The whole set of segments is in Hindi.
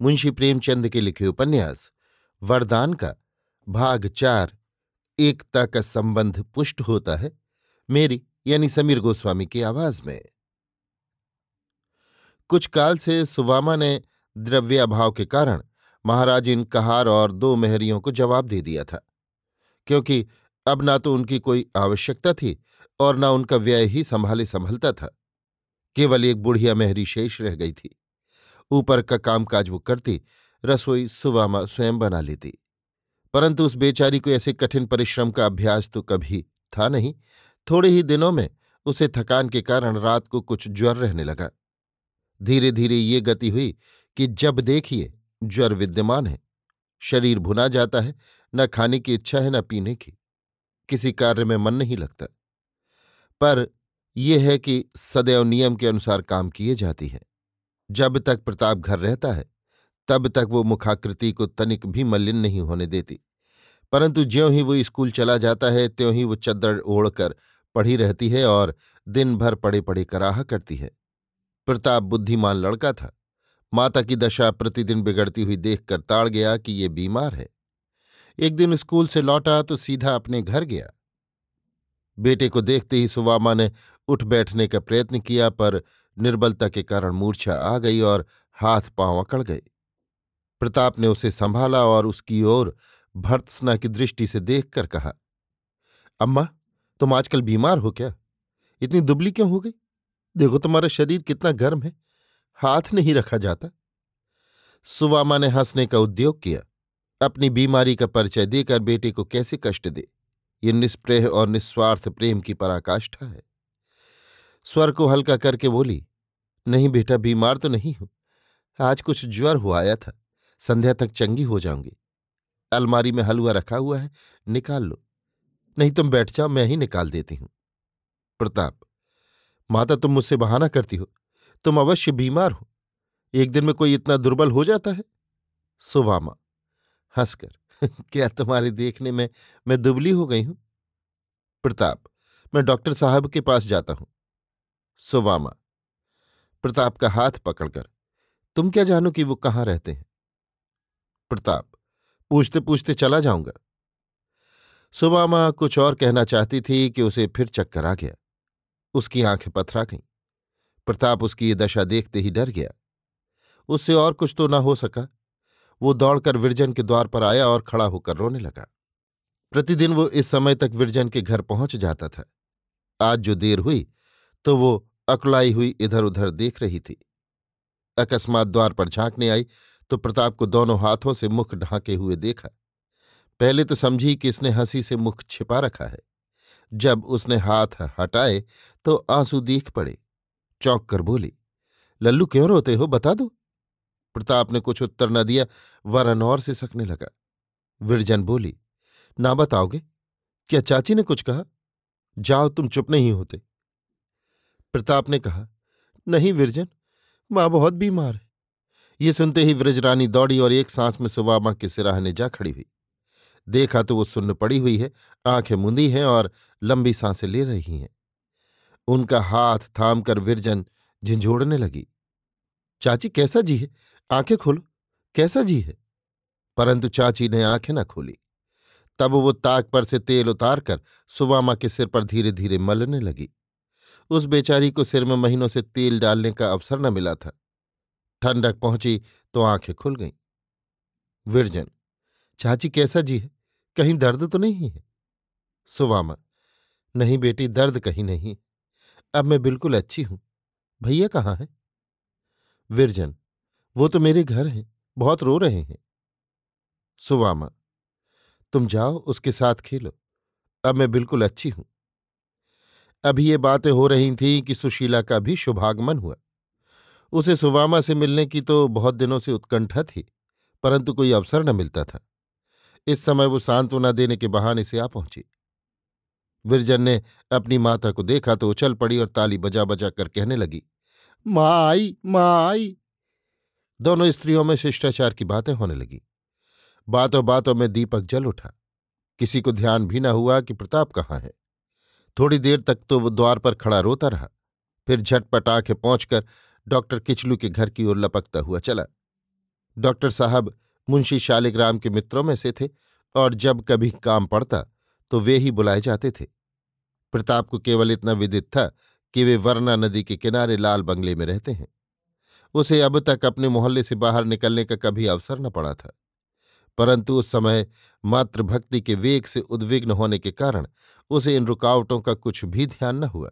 मुंशी प्रेमचंद के लिखे उपन्यास, वरदान का, भाग चार, एकता का संबंध पुष्ट होता है, मेरी, यानी समीर गोस्वामी की आवाज़ में। कुछ काल से सुवामा ने द्रव्याभाव के कारण महाराज इन कहार और दो मेहरियों को जवाब दे दिया था, क्योंकि अब ना तो उनकी कोई आवश्यकता थी और न उनका व्यय ही संभाले संभलता था। केवल एक बुढ़िया मेहरी शेष रह गई थी। ऊपर का कामकाज वो करती, रसोई सुवामा स्वयं बना लेती। परंतु उस बेचारी को ऐसे कठिन परिश्रम का अभ्यास तो कभी था नहीं। थोड़े ही दिनों में उसे थकान के कारण रात को कुछ ज्वर रहने लगा। धीरे धीरे ये गति हुई कि जब देखिए, ज्वर विद्यमान है। शरीर भुना जाता है, न खाने की इच्छा है, न पीने की। किसी कार्य में मन नहीं लगता। पर यह है कि सदैव नियम के अनुसार काम किए जाती है। जब तक प्रताप घर रहता है, तब तक वो मुखाकृति को तनिक भी मलिन नहीं होने देती। परंतु ज्यों ही वो स्कूल चला जाता है, त्यों ही वो चद्दर ओढ़कर पढ़ी रहती है और दिन भर पड़े पड़े कराहा करती है। प्रताप बुद्धिमान लड़का था। माता की दशा प्रतिदिन बिगड़ती हुई देखकर ताड़ गया कि ये बीमार है। एक दिन स्कूल से लौटा तो सीधा अपने घर गया। बेटे को देखते ही सुवामा ने उठ बैठने का प्रयत्न किया, पर निर्बलता के कारण मूर्छा आ गई और हाथ पाँव अकड़ गए। प्रताप ने उसे संभाला और उसकी ओर भर्त्सना की दृष्टि से देखकर कहा, अम्मा, तुम आजकल बीमार हो क्या? इतनी दुबली क्यों हो गई? देखो तुम्हारा शरीर कितना गर्म है, हाथ नहीं रखा जाता। सुवामा ने हंसने का उद्योग किया। अपनी बीमारी का परिचय देकर बेटे को कैसे कष्ट दे? ये निष्प्रेह और निस्वार्थ प्रेम की पराकाष्ठा है। स्वर को हल्का करके बोली, नहीं बेटा, बीमार तो नहीं हूँ। आज कुछ ज्वर हो आया था। संध्या तक चंगी हो जाऊँगी। अलमारी में हलवा रखा हुआ है, निकाल लो। नहीं तुम बैठ जाओ, मैं ही निकाल देती हूँ। प्रताप, माता, तुम मुझसे बहाना करती हो। तुम अवश्य बीमार हो। एक दिन में कोई इतना दुर्बल हो जाता है? सुवामा, हंसकर, क्या तुम्हारे देखने में मैं दुबली हो गई हूँ? प्रताप, मैं डॉक्टर साहब के पास जाता हूँ। सुवामा। प्रताप का हाथ पकड़कर, तुम क्या जानो कि वो कहाँ रहते हैं? प्रताप पूछते पूछते चला जाऊँगा। सुबामा कुछ और कहना चाहती थी कि उसे फिर चक्कर आ गया। उसकी आँखें पथरा गईं। प्रताप उसकी ये दशा देखते ही डर गया। उससे और कुछ तो न हो सका। वो दौड़कर विरजन के द्वार पर आया और खड़ा होकर रोने लगा। प्रतिदिन वो इस समय तक विरजन के घर पहुँच जाता था। आज जो देर हुई तो वो अकलाई हुई इधर उधर देख रही थी। अकस्मात द्वार पर झांकने आई तो प्रताप को दोनों हाथों से मुख ढांके हुए देखा। पहले तो समझी कि इसने हँसी से मुख छिपा रखा है। जब उसने हाथ हटाए तो आँसू दीख पड़े। चौंक कर बोली, लल्लू, क्यों रोते हो, बता दो? प्रताप ने कुछ उत्तर न दिया, वरन और से सकने लगा। विरजन बोली, ना बताओगे? क्या चाची ने कुछ कहा? जाओ, तुम चुप नहीं होते। प्रताप ने कहा, नहीं विरजन, माँ बहुत बीमार है। ये सुनते ही व्रजरानी दौड़ी और एक सांस में सुवामा के सिराहने जा खड़ी हुई। देखा तो वो सुन्न पड़ी हुई है, आँखें मुंदी हैं और लंबी साँसें ले रही हैं। उनका हाथ थाम कर विरजन झिंझोड़ने लगी। चाची, कैसा जी है? आँखें खोलो। कैसा जी है? परंतु चाची ने आँखें न खोली। तब वो ताक पर से तेल उतार कर सुवामा के सिर पर धीरे धीरे मलने लगी। उस बेचारी को सिर में महीनों से तेल डालने का अवसर न मिला था। ठंडक पहुँची तो आँखें खुल गईं। विरजन, चाची कैसा जी है? कहीं दर्द तो नहीं है? सुवामा, नहीं बेटी, दर्द कहीं नहीं। अब मैं बिल्कुल अच्छी हूँ। भैया कहाँ है? विरजन, वो तो मेरे घर हैं, बहुत रो रहे हैं। सुवामा, तुम जाओ, उसके साथ खेलो। अब मैं बिल्कुल अच्छी हूँ। अभी ये बातें हो रही थीं कि सुशीला का भी शुभागमन हुआ। उसे सुवामा से मिलने की तो बहुत दिनों से उत्कंठा थी, परंतु कोई अवसर न मिलता था। इस समय वो सांत्वना देने के बहाने से आ पहुँची। विरजन ने अपनी माता को देखा तो उछल पड़ी और ताली बजा बजा कर कहने लगी माँ आई माँ आई दोनों स्त्रियों में शिष्टाचार की बातें होने लगी। बातों बातों में दीपक जल उठा। किसी को ध्यान भी न हुआ कि प्रताप कहाँ है। थोड़ी देर तक तो वो द्वार पर खड़ा रोता रहा। फिर झटपट आँखें पहुंचकर डॉक्टर किचलू के घर की ओर लपकता हुआ चला। डॉक्टर साहब मुंशी शालिग्राम के मित्रों में से थे और जब कभी काम पड़ता तो वे ही बुलाए जाते थे। प्रताप को केवल इतना विदित था कि वे वरना नदी के किनारे लाल बंगले में रहते हैं। उसे अब तक अपने मोहल्ले से बाहर निकलने का कभी अवसर न पड़ा था। परंतु उस समय मातृभक्ति के वेग से उद्विग्न होने के कारण उसे इन रुकावटों का कुछ भी ध्यान न हुआ।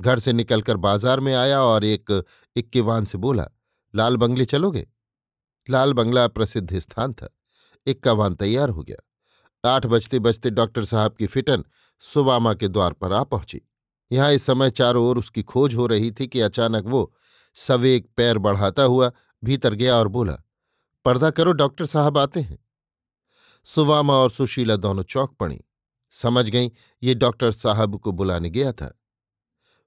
घर से निकलकर बाज़ार में आया और एक इक्कीवान से बोला, लाल बंगले चलोगे? लाल बंगला प्रसिद्ध स्थान था। इक्कावान तैयार हो गया। आठ बजते बजते डॉक्टर साहब की फिटन सुबामा के द्वार पर आ पहुँची। यहाँ इस समय चारों ओर उसकी खोज हो रही थी कि अचानक वो सवेग पैर बढ़ाता हुआ भीतर गया और बोला पर्दा करो, डॉक्टर साहब आते हैं। सुवामा और सुशीला दोनों चौक पड़ी। समझ गई, ये डॉक्टर साहब को बुलाने गया था।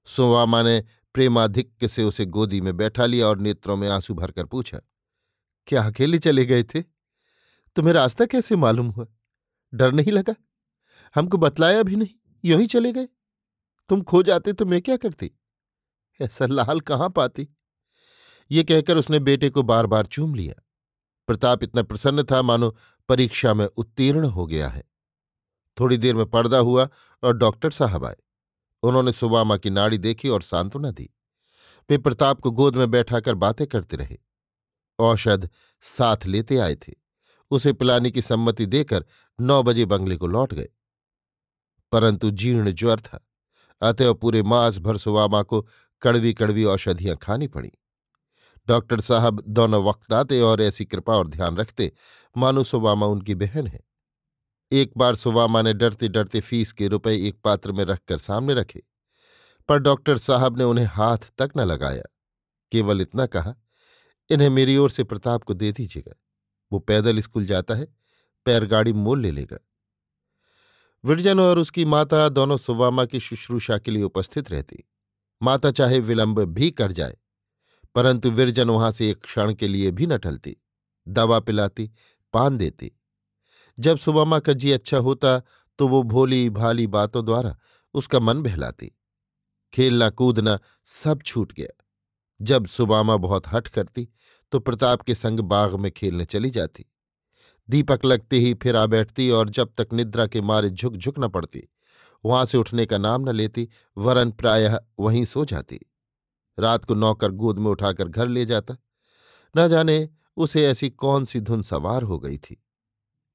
सुवामा ने प्रेमाधिक्य से उसे गोदी में बैठा लिया और नेत्रों में आँसू भरकर पूछा, क्या अकेले चले गए थे? तुम्हें रास्ता कैसे मालूम हुआ? डर नहीं लगा? हमको बतलाया भी नहीं, यूँ ही चले गए? तुम खो जाते तो मैं क्या करती? ऐसा लाल कहाँ पाती? ये कहकर उसने बेटे को बार बार चूम लिया। प्रताप इतना प्रसन्न था, मानो परीक्षा में उत्तीर्ण हो गया है। थोड़ी देर में पर्दा हुआ और डॉक्टर साहब आए। उन्होंने सुबामा की नाड़ी देखी और सांत्वना दी। वे प्रताप को गोद में बैठाकर बातें करते रहे। औषध साथ लेते आए थे। उसे पिलाने की सम्मति देकर नौ बजे बंगले को लौट गए। परंतु जीर्ण ज्वर था। अतएव पूरे मास भर सुवामा को कड़वी कड़वी औषधियाँ खानी पड़ी। डॉक्टर साहब दोनों वक्त आते और ऐसी कृपा और ध्यान रखते। मानो सुवामा उनकी बहन है। एक बार सुवामा ने डरते डरते फ़ीस के रुपए एक पात्र में रखकर सामने रखे। पर डॉक्टर साहब ने उन्हें हाथ तक न लगाया। केवल इतना कहा, इन्हें मेरी ओर से प्रताप को दे दीजिएगा। वो पैदल स्कूल जाता है पैरगाड़ी मोल ले लेगा। विरजन और उसकी माता दोनों सुवामा की शुश्रूषा के लिए उपस्थित रहती। माता चाहे विलंब भी कर जाए परंतु विरजन वहाँ से एक क्षण के लिए भी न टलती। दवा पिलाती, पान देती। जब सुबामा का जी अच्छा होता तो वो भोली भाली बातों द्वारा उसका मन बहलाती। खेलना कूदना सब छूट गया। जब सुबामा बहुत हट करती तो प्रताप के संग बाग में खेलने चली जाती। दीपक लगते ही फिर आ बैठती और जब तक निद्रा के मारे झुक झुक न पड़ती, वहाँ से उठने का नाम न लेती, वरन प्रायः वहीं सो जाती। रात को नौकर गोद में उठाकर घर ले जाता। न जाने उसे ऐसी कौन सी धुन सवार हो गई थी।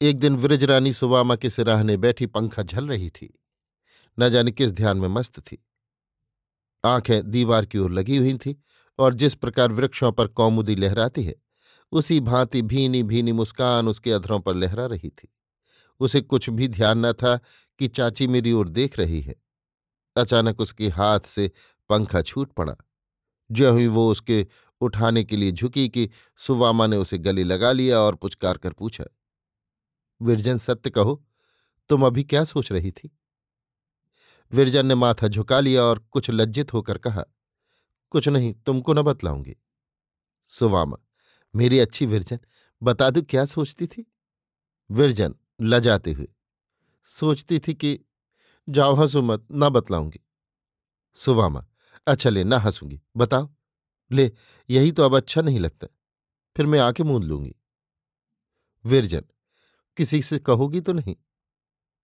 एक दिन विरजरानी सुवामा के सिराहने बैठी पंखा झल रही थी। न जाने किस ध्यान में मस्त थी। आँखें दीवार की ओर लगी हुई थी और जिस प्रकार वृक्षों पर कौमुदी लहराती है, उसी भांति भीनी भीनी मुस्कान उसके अधरों पर लहरा रही थी। उसे कुछ भी ध्यान न था कि चाची मेरी ओर देख रही है। अचानक उसके हाथ से पंखा छूट पड़ा। जो ही वो उसके उठाने के लिए झुकी कि सुवामा ने उसे गले लगा लिया और पुचकार कर पूछा, विरजन, सत्य कहो, तुम अभी क्या सोच रही थी? विरजन ने माथा झुका लिया और कुछ लज्जित होकर कहा, कुछ नहीं, तुमको न बतलाऊँगी। सुवामा, मेरी अच्छी विरजन, बता दू क्या सोचती थी? विरजन लजाते हुए, सोचती थी कि जाओ हंसू मत, ना बतलाऊँगी। सुवामा अच्छा ले, ना हंसूँगी। बताओ। ले, यही तो अब अच्छा नहीं लगता। फिर मैं आके मूंद लूँगी। विरजन, किसी से कहोगी तो नहीं।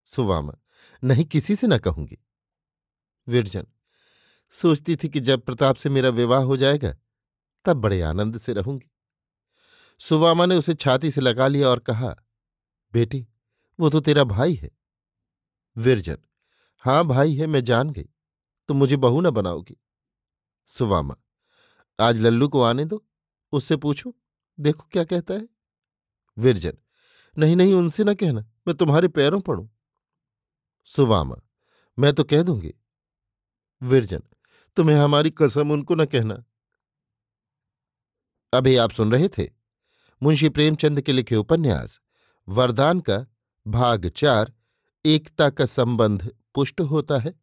सुवामा, नहीं, किसी से ना कहूँगी। विरजन, सोचती थी कि जब प्रताप से मेरा विवाह हो जाएगा, तब बड़े आनंद से रहूँगी। सुवामा ने उसे छाती से लगा लिया और कहा, बेटी, वो तो तेरा भाई है। विरजन हाँ भाई है, मैं जान गई। तो मुझे बहू न बनाओगी। सुवामा आज लल्लू को आने दो, उससे पूछो, देखो क्या कहता है? विरजन नहीं नहीं उनसे ना कहना, मैं तुम्हारे पैरों पड़ू। सुवामा मैं तो कह दूँगी। विरजन, तुम्हें हमारी कसम उनको न कहना। अभी आप सुन रहे थे? मुंशी प्रेमचंद के लिखे उपन्यास, वरदान का भाग चार, एकता का संबंध पुष्ट होता है?